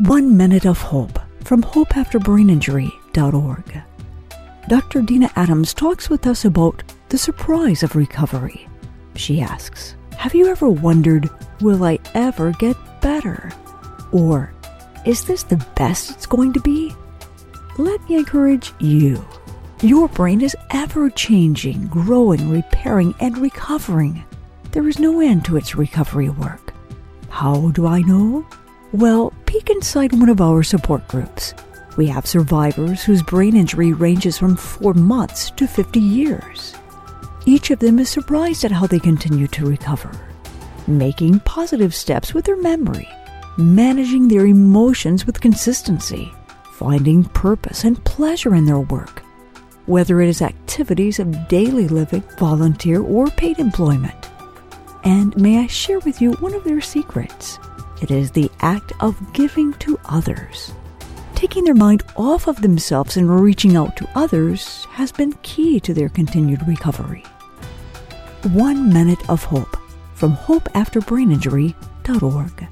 One Minute of Hope from hopeafterbraininjury.org. Dr. Dina Adams talks with us about the surprise of recovery. She asks, Have you ever wondered, will I ever get better? Or, is this the best it's going to be? Let me encourage you. Your brain is ever changing, growing, repairing, and recovering. There is no end to its recovery work. How do I know? Well, peek inside one of our support groups. We have survivors whose brain injury ranges from four months to 50 years. Each of them is surprised at how they continue to recover, making positive steps with their memory, managing their emotions with consistency, finding purpose and pleasure in their work, whether it is activities of daily living, volunteer, or paid employment. And may I share with you one of their secrets? It is the act of giving to others. Taking their mind off of themselves and reaching out to others has been key to their continued recovery. One Minute of Hope from hopeafterbraininjury.org.